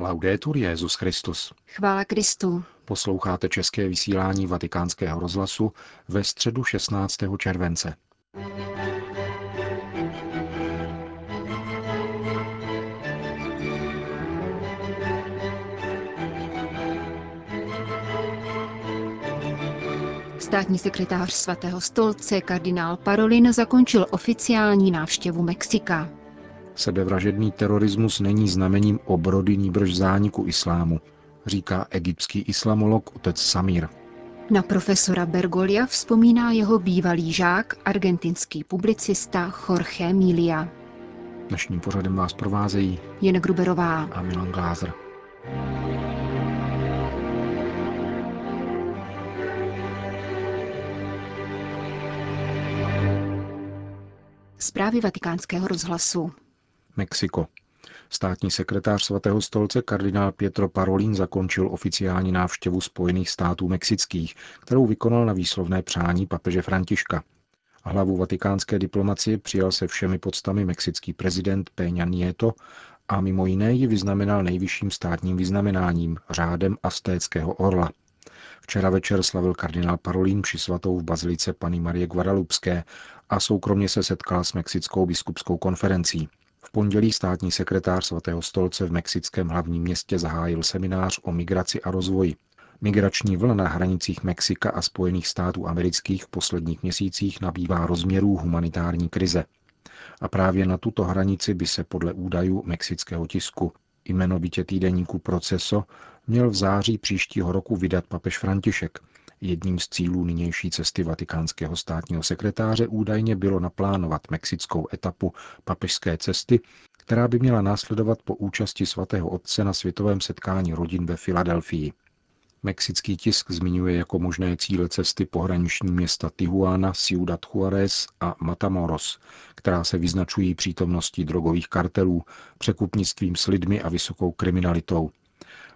Laudetur Jezus Christus. Chvála Kristu. Posloucháte české vysílání Vatikánského rozhlasu ve středu 16. července. Státní sekretář svatého stolce kardinál Parolin zakončil oficiální návštěvu Mexika. Sebevražedný terorismus není znamením obrody nýbrž zániku islámu, říká egyptský islamolog otec Samir. Na profesora Bergolia vzpomíná jeho bývalý žák, argentinský publicista Jorge Milia. Dnešním pořadem vás provázejí Jen Gruberová a Milan Glázer. Zprávy vatikánského rozhlasu. Mexiko. Státní sekretář svatého stolce kardinál Pietro Parolin zakončil oficiální návštěvu Spojených států mexických, kterou vykonal na výslovné přání papeže Františka. Hlavu vatikánské diplomacie přijal se všemi podstami mexický prezident Peña Nieto a mimo jiné ji vyznamenal nejvyšším státním vyznamenáním, řádem Astéckého orla. Včera večer slavil kardinál Parolín při svatou v bazilice Pany Marie Guadalupské a soukromně se setkal s Mexickou biskupskou konferencí. V pondělí státní sekretář svatého stolce v mexickém hlavním městě zahájil seminář o migraci a rozvoji. Migrační vlna na hranicích Mexika a Spojených států amerických v posledních měsících nabývá rozměrů humanitární krize. A právě na tuto hranici by se podle údajů mexického tisku jmenovitě týdeníku Proceso měl v září příštího roku vydat papež František. Jedním z cílů nynější cesty vatikánského státního sekretáře údajně bylo naplánovat mexickou etapu papežské cesty, která by měla následovat po účasti svatého otce na světovém setkání rodin ve Filadelfii. Mexický tisk zmiňuje jako možné cíle cesty pohraniční města Tijuana, Ciudad Juárez a Matamoros, která se vyznačují přítomností drogových kartelů, překupnictvím s lidmi a vysokou kriminalitou.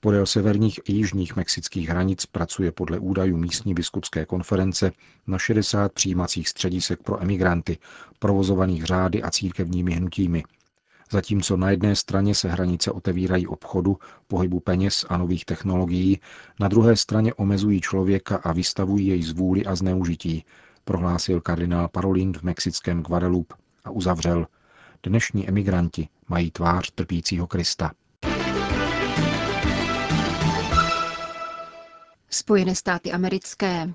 Podél severních i jižních mexických hranic pracuje podle údajů místní biskupské konference na 60 přijímacích středisek pro emigranty, provozovaných řády a církevními hnutími. Zatímco na jedné straně se hranice otevírají obchodu, pohybu peněz a nových technologií, na druhé straně omezují člověka a vystavují jej zvůli a zneužití, prohlásil kardinál Parolin v mexickém Guadalupe a uzavřel. Dnešní emigranti mají tvář trpícího Krista. Spojené státy americké.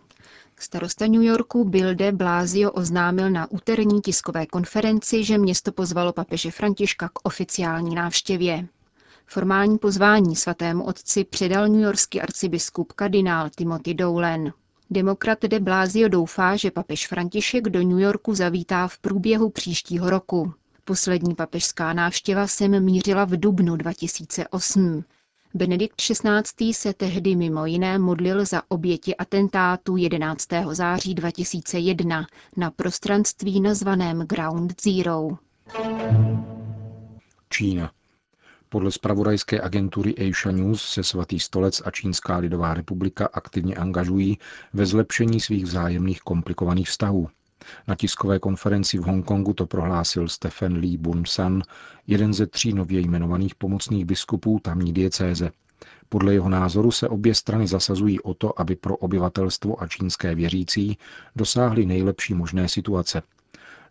Starosta New Yorku Bill de Blasio oznámil na úterní tiskové konferenci, že město pozvalo papeže Františka k oficiální návštěvě. Formální pozvání svatému otci předal newyorský arcibiskup kardinál Timothy Dowlen. Demokrat de Blasio doufá, že papež František do New Yorku zavítá v průběhu příštího roku. Poslední papežská návštěva sem mířila v dubnu 2008. Benedikt XVI. se tehdy mimo jiné modlil za oběti atentátu 11. září 2001 na prostranství nazvaném Ground Zero. Čína. Podle spravodajské agentury Asia News se svatý stolec a Čínská lidová republika aktivně angažují ve zlepšení svých vzájemných komplikovaných vztahů. Na tiskové konferenci v Hongkongu to prohlásil Stephen Lee Bun-san, jeden ze tří nově jmenovaných pomocných biskupů tamní diecéze. Podle jeho názoru se obě strany zasazují o to, aby pro obyvatelstvo a čínské věřící dosáhly nejlepší možné situace.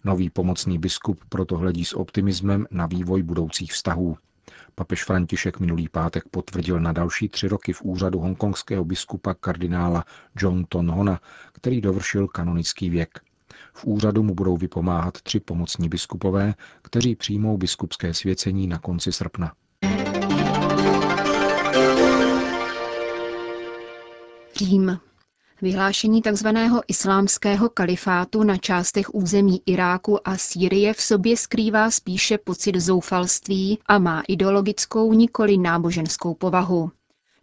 Nový pomocný biskup proto hledí s optimismem na vývoj budoucích vztahů. Papež František minulý pátek potvrdil na další tři roky v úřadu hongkongského biskupa kardinála John Tonhona, který dovršil kanonický věk. V úřadu mu budou vypomáhat tři pomocní biskupové, kteří přijmou biskupské svěcení na konci srpna. Řím. Vyhlášení tzv. islámského kalifátu na částech území Iráku a Sýrie v sobě skrývá spíše pocit zoufalství a má ideologickou nikoli náboženskou povahu.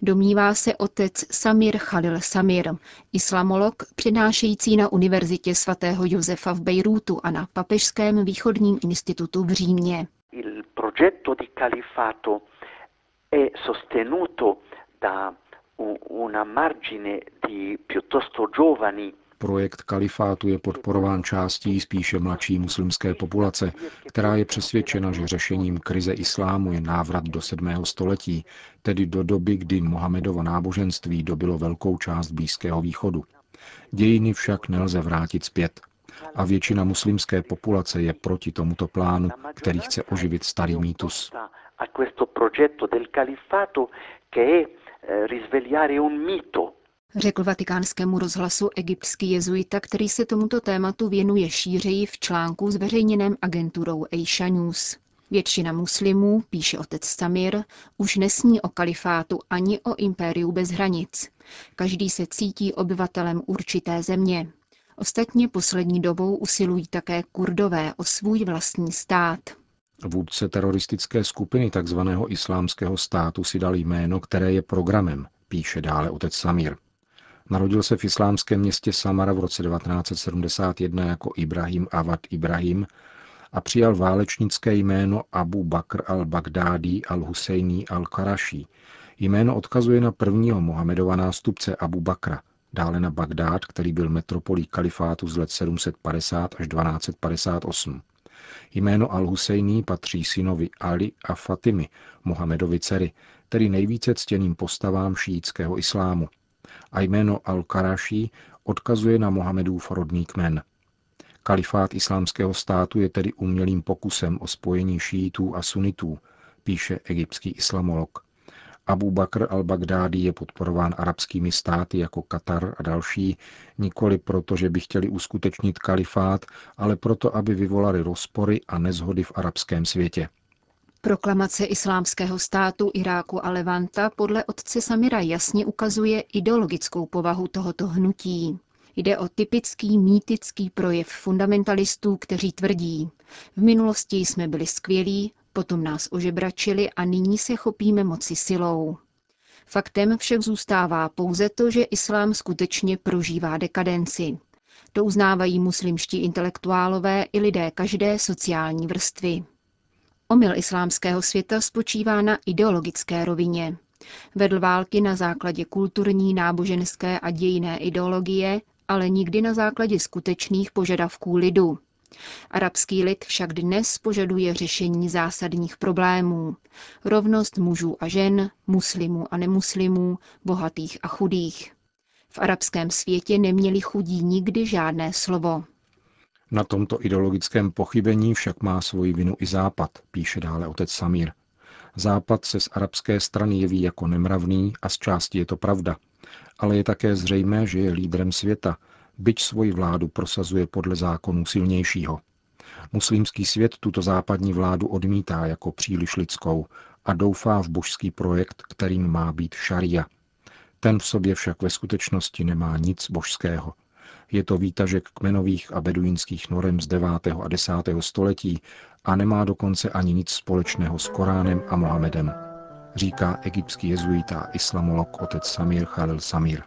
Domnívá se otec Samir Khalil Samir, islamolog přednášející na Univerzitě svatého Josefa v Bejrútu a na Papežském východním institutu v Římě. Il progetto di califato è sostenuto da una margine di piuttosto giovani Projekt kalifátu je podporován částí spíše mladší muslimské populace, která je přesvědčena, že řešením krize islámu je návrat do 7. století, tedy do doby, kdy Mohamedovo náboženství dobilo velkou část Blízkého východu. Dějiny však nelze vrátit zpět. A většina muslimské populace je proti tomuto plánu, který chce oživit starý mýtus. Řekl vatikánskému rozhlasu egyptský jezuita, který se tomuto tématu věnuje šířeji v článku zveřejněném agenturou Aisha News. Většina muslimů, píše otec Samir, už nesní o kalifátu ani o impériu bez hranic. Každý se cítí obyvatelem určité země. Ostatně poslední dobou usilují také kurdové o svůj vlastní stát. Vůdce teroristické skupiny tzv. islámského státu si dal jméno, které je programem, píše dále otec Samir. Narodil se v islámském městě Samara v roce 1971 jako Ibrahim Avad Ibrahim a přijal válečnické jméno Abu Bakr al-Baghdadi al-Husejní al-Karaši. Jméno odkazuje na prvního Mohamedova nástupce Abu Bakra, dále na Bagdád, který byl metropolí kalifátu z let 750 až 1258. Jméno al-Husejní patří synovi Ali a Fatimy, Mohamedovi dcery, tedy nejvíce ctěným postavám šíjického islámu. A jméno al-Karaši odkazuje na Mohamedův rodný kmen. Kalifát islámského státu je tedy umělým pokusem o spojení šítů a sunitů, píše egyptský islamolog. Abu Bakr al-Baghdadi je podporován arabskými státy jako Katar a další, nikoli proto, že by chtěli uskutečnit kalifát, ale proto, aby vyvolali rozpory a nezhody v arabském světě. Proklamace islámského státu Iráku a Levanta podle otce Samira jasně ukazuje ideologickou povahu tohoto hnutí. Jde o typický mýtický projev fundamentalistů, kteří tvrdí, v minulosti jsme byli skvělí, potom nás ožebračili a nyní se chopíme moci silou. Faktem však zůstává pouze to, že islám skutečně prožívá dekadenci. To uznávají muslimští intelektuálové i lidé každé sociální vrstvy. Omyl islámského světa spočívá na ideologické rovině. Vedl války na základě kulturní, náboženské a dějiné ideologie, ale nikdy na základě skutečných požadavků lidu. Arabský lid však dnes požaduje řešení zásadních problémů. Rovnost mužů a žen, muslimů a nemuslimů, bohatých a chudých. V arabském světě neměli chudí nikdy žádné slovo. Na tomto ideologickém pochybení však má svoji vinu i Západ, píše dále otec Samír. Západ se z arabské strany jeví jako nemravný a z části je to pravda. Ale je také zřejmé, že je lídrem světa, byť svoji vládu prosazuje podle zákonů silnějšího. Muslimský svět tuto západní vládu odmítá jako příliš lidskou a doufá v božský projekt, kterým má být šaria. Ten v sobě však ve skutečnosti nemá nic božského. Je to výtažek kmenových a beduínských norem z 9. a 10. století a nemá dokonce ani nic společného s Koránem a Mohamedem, říká egyptský jezuita a islamolog otec Samir Khalil Samir.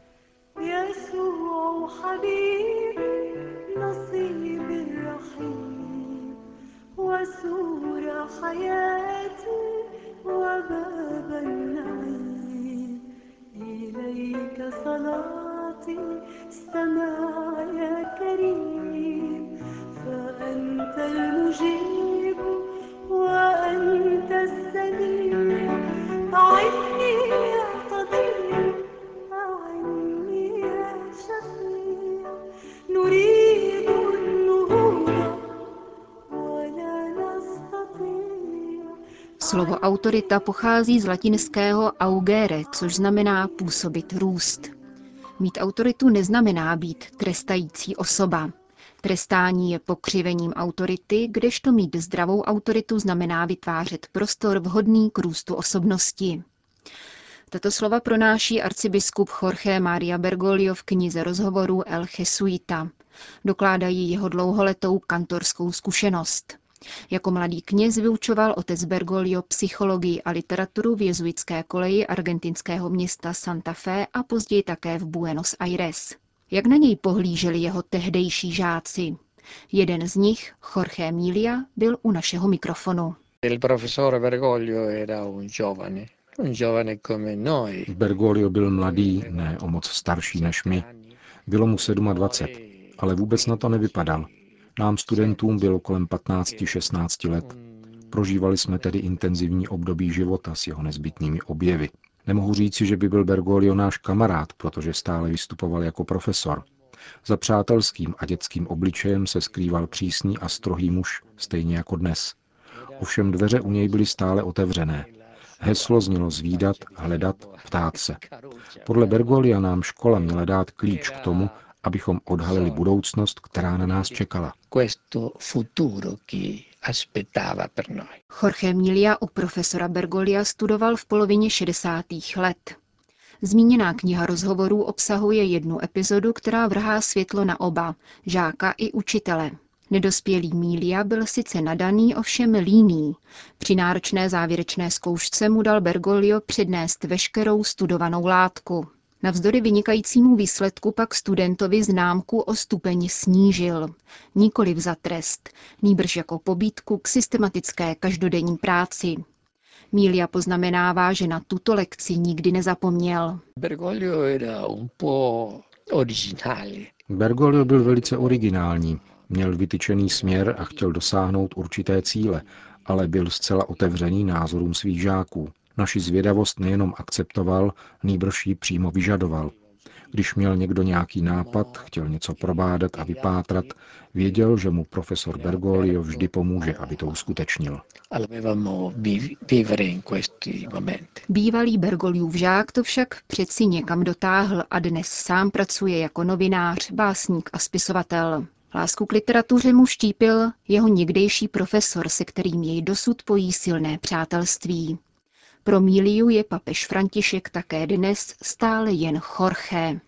Autorita pochází z latinského augere, což znamená působit růst. Mít autoritu neznamená být trestající osoba. Trestání je pokřivením autority, kdežto mít zdravou autoritu znamená vytvářet prostor vhodný k růstu osobnosti. Tato slova pronáší arcibiskup Jorge Maria Bergoglio v knize rozhovorů El Jesuita. Dokládají jeho dlouholetou kantorskou zkušenost. Jako mladý kněz vyučoval otec Bergoglio psychologii a literaturu v jezuitské koleji argentinského města Santa Fe a později také v Buenos Aires. Jak na něj pohlíželi jeho tehdejší žáci? Jeden z nich, Jorge Milia, byl u našeho mikrofonu. Bergoglio byl mladý, ne o moc starší než my. Bylo mu 27, ale vůbec na to nevypadal. Nám studentům bylo kolem 15-16 let. Prožívali jsme tedy intenzivní období života s jeho nezbytnými objevy. Nemohu říci, že by byl Bergoglio náš kamarád, protože stále vystupoval jako profesor. Za přátelským a dětským obličejem se skrýval přísný a strohý muž, stejně jako dnes. Ovšem dveře u něj byly stále otevřené. Heslo znělo zvídat, hledat, ptát se. Podle Bergolia nám škola měla dát klíč k tomu, abychom odhalili budoucnost, která na nás čekala. Jorge Milia u profesora Bergolia studoval v polovině 60. let. Zmíněná kniha rozhovorů obsahuje jednu epizodu, která vrhá světlo na oba, žáka i učitele. Nedospělý Mília byl sice nadaný, ovšem líný. Při náročné závěrečné zkoušce mu dal Bergoglio přednést veškerou studovanou látku. Navzdory vynikajícímu výsledku pak studentovi známku o stupeň snížil. Nikoli za trest, nýbrž jako pobídku k systematické každodenní práci. Mília poznamenává, že na tuto lekci nikdy nezapomněl. Bergoglio byl velice originální, měl vytyčený směr a chtěl dosáhnout určité cíle, ale byl zcela otevřený názorům svých žáků. Naši zvědavost nejenom akceptoval, nýbrž ji přímo vyžadoval. Když měl někdo nějaký nápad, chtěl něco probádat a vypátrat, věděl, že mu profesor Bergoglio vždy pomůže, aby to uskutečnil. Bývalý Bergoliův žák to však přeci někam dotáhl a dnes sám pracuje jako novinář, básník a spisovatel. Lásku k literatuře mu štípil jeho někdejší profesor, se kterým jej dosud pojí silné přátelství. Pro Míliu je papež František také dnes stále jen Jorge.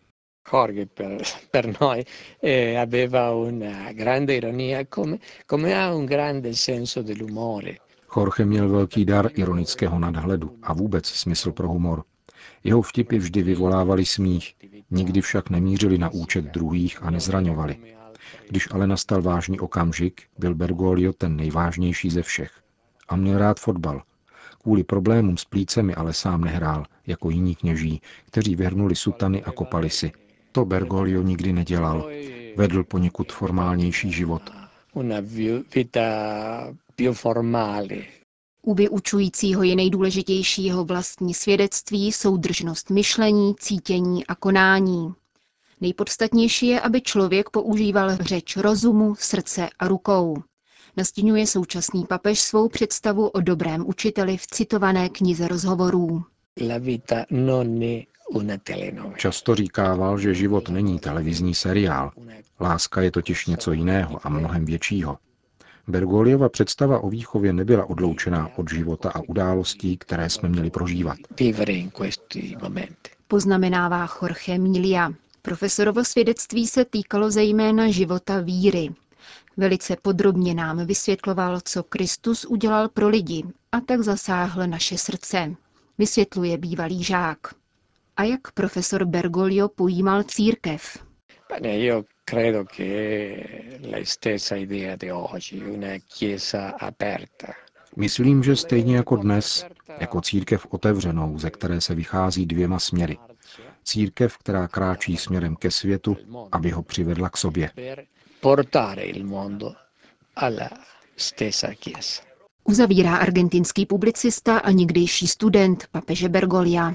Jorge per, per noi eh, aveva una grande ironia come, come ha un grande senso dell'umore. Jorge měl velký dar ironického nadhledu a vůbec smysl pro humor. Jeho vtipy vždy vyvolávali smích, nikdy však nemířili na účet druhých a nezraňovali. Když ale nastal vážný okamžik, byl Bergoglio ten nejvážnější ze všech. A měl rád fotbal. Kvůli problémům s plícemi ale sám nehrál, jako jiní kněží, kteří vyhrnuli sutany a kopali si. To Bergoglio nikdy nedělal. Vedl poněkud formálnější život. U vyučujícího je nejdůležitější jeho vlastní svědectví, soudržnost myšlení, cítění a konání. Nejpodstatnější je, aby člověk používal řeč rozumu, srdce a rukou. Nastínuje současný papež svou představu o dobrém učiteli v citované knize rozhovorů. Často říkával, že život není televizní seriál. Láska je totiž něco jiného a mnohem většího. Bergoliova představa o výchově nebyla odloučená od života a událostí, které jsme měli prožívat. Poznamenává Jorge Milia. Profesorovo svědectví se týkalo zejména života víry. Velice podrobně nám vysvětloval, co Kristus udělal pro lidi a tak zasáhl naše srdce. Vysvětluje bývalý žák. A jak profesor Bergoglio pojímal církev? credo che la stessa idea di oggi, una chiesa aperta. Myslím, že stejně jako dnes, jako církev otevřenou, ze které se vychází dvěma směry. Církev, která kráčí směrem ke světu, aby ho přivedla k sobě. Uzavírá argentinský publicista a někdejší student papeže Bergolia.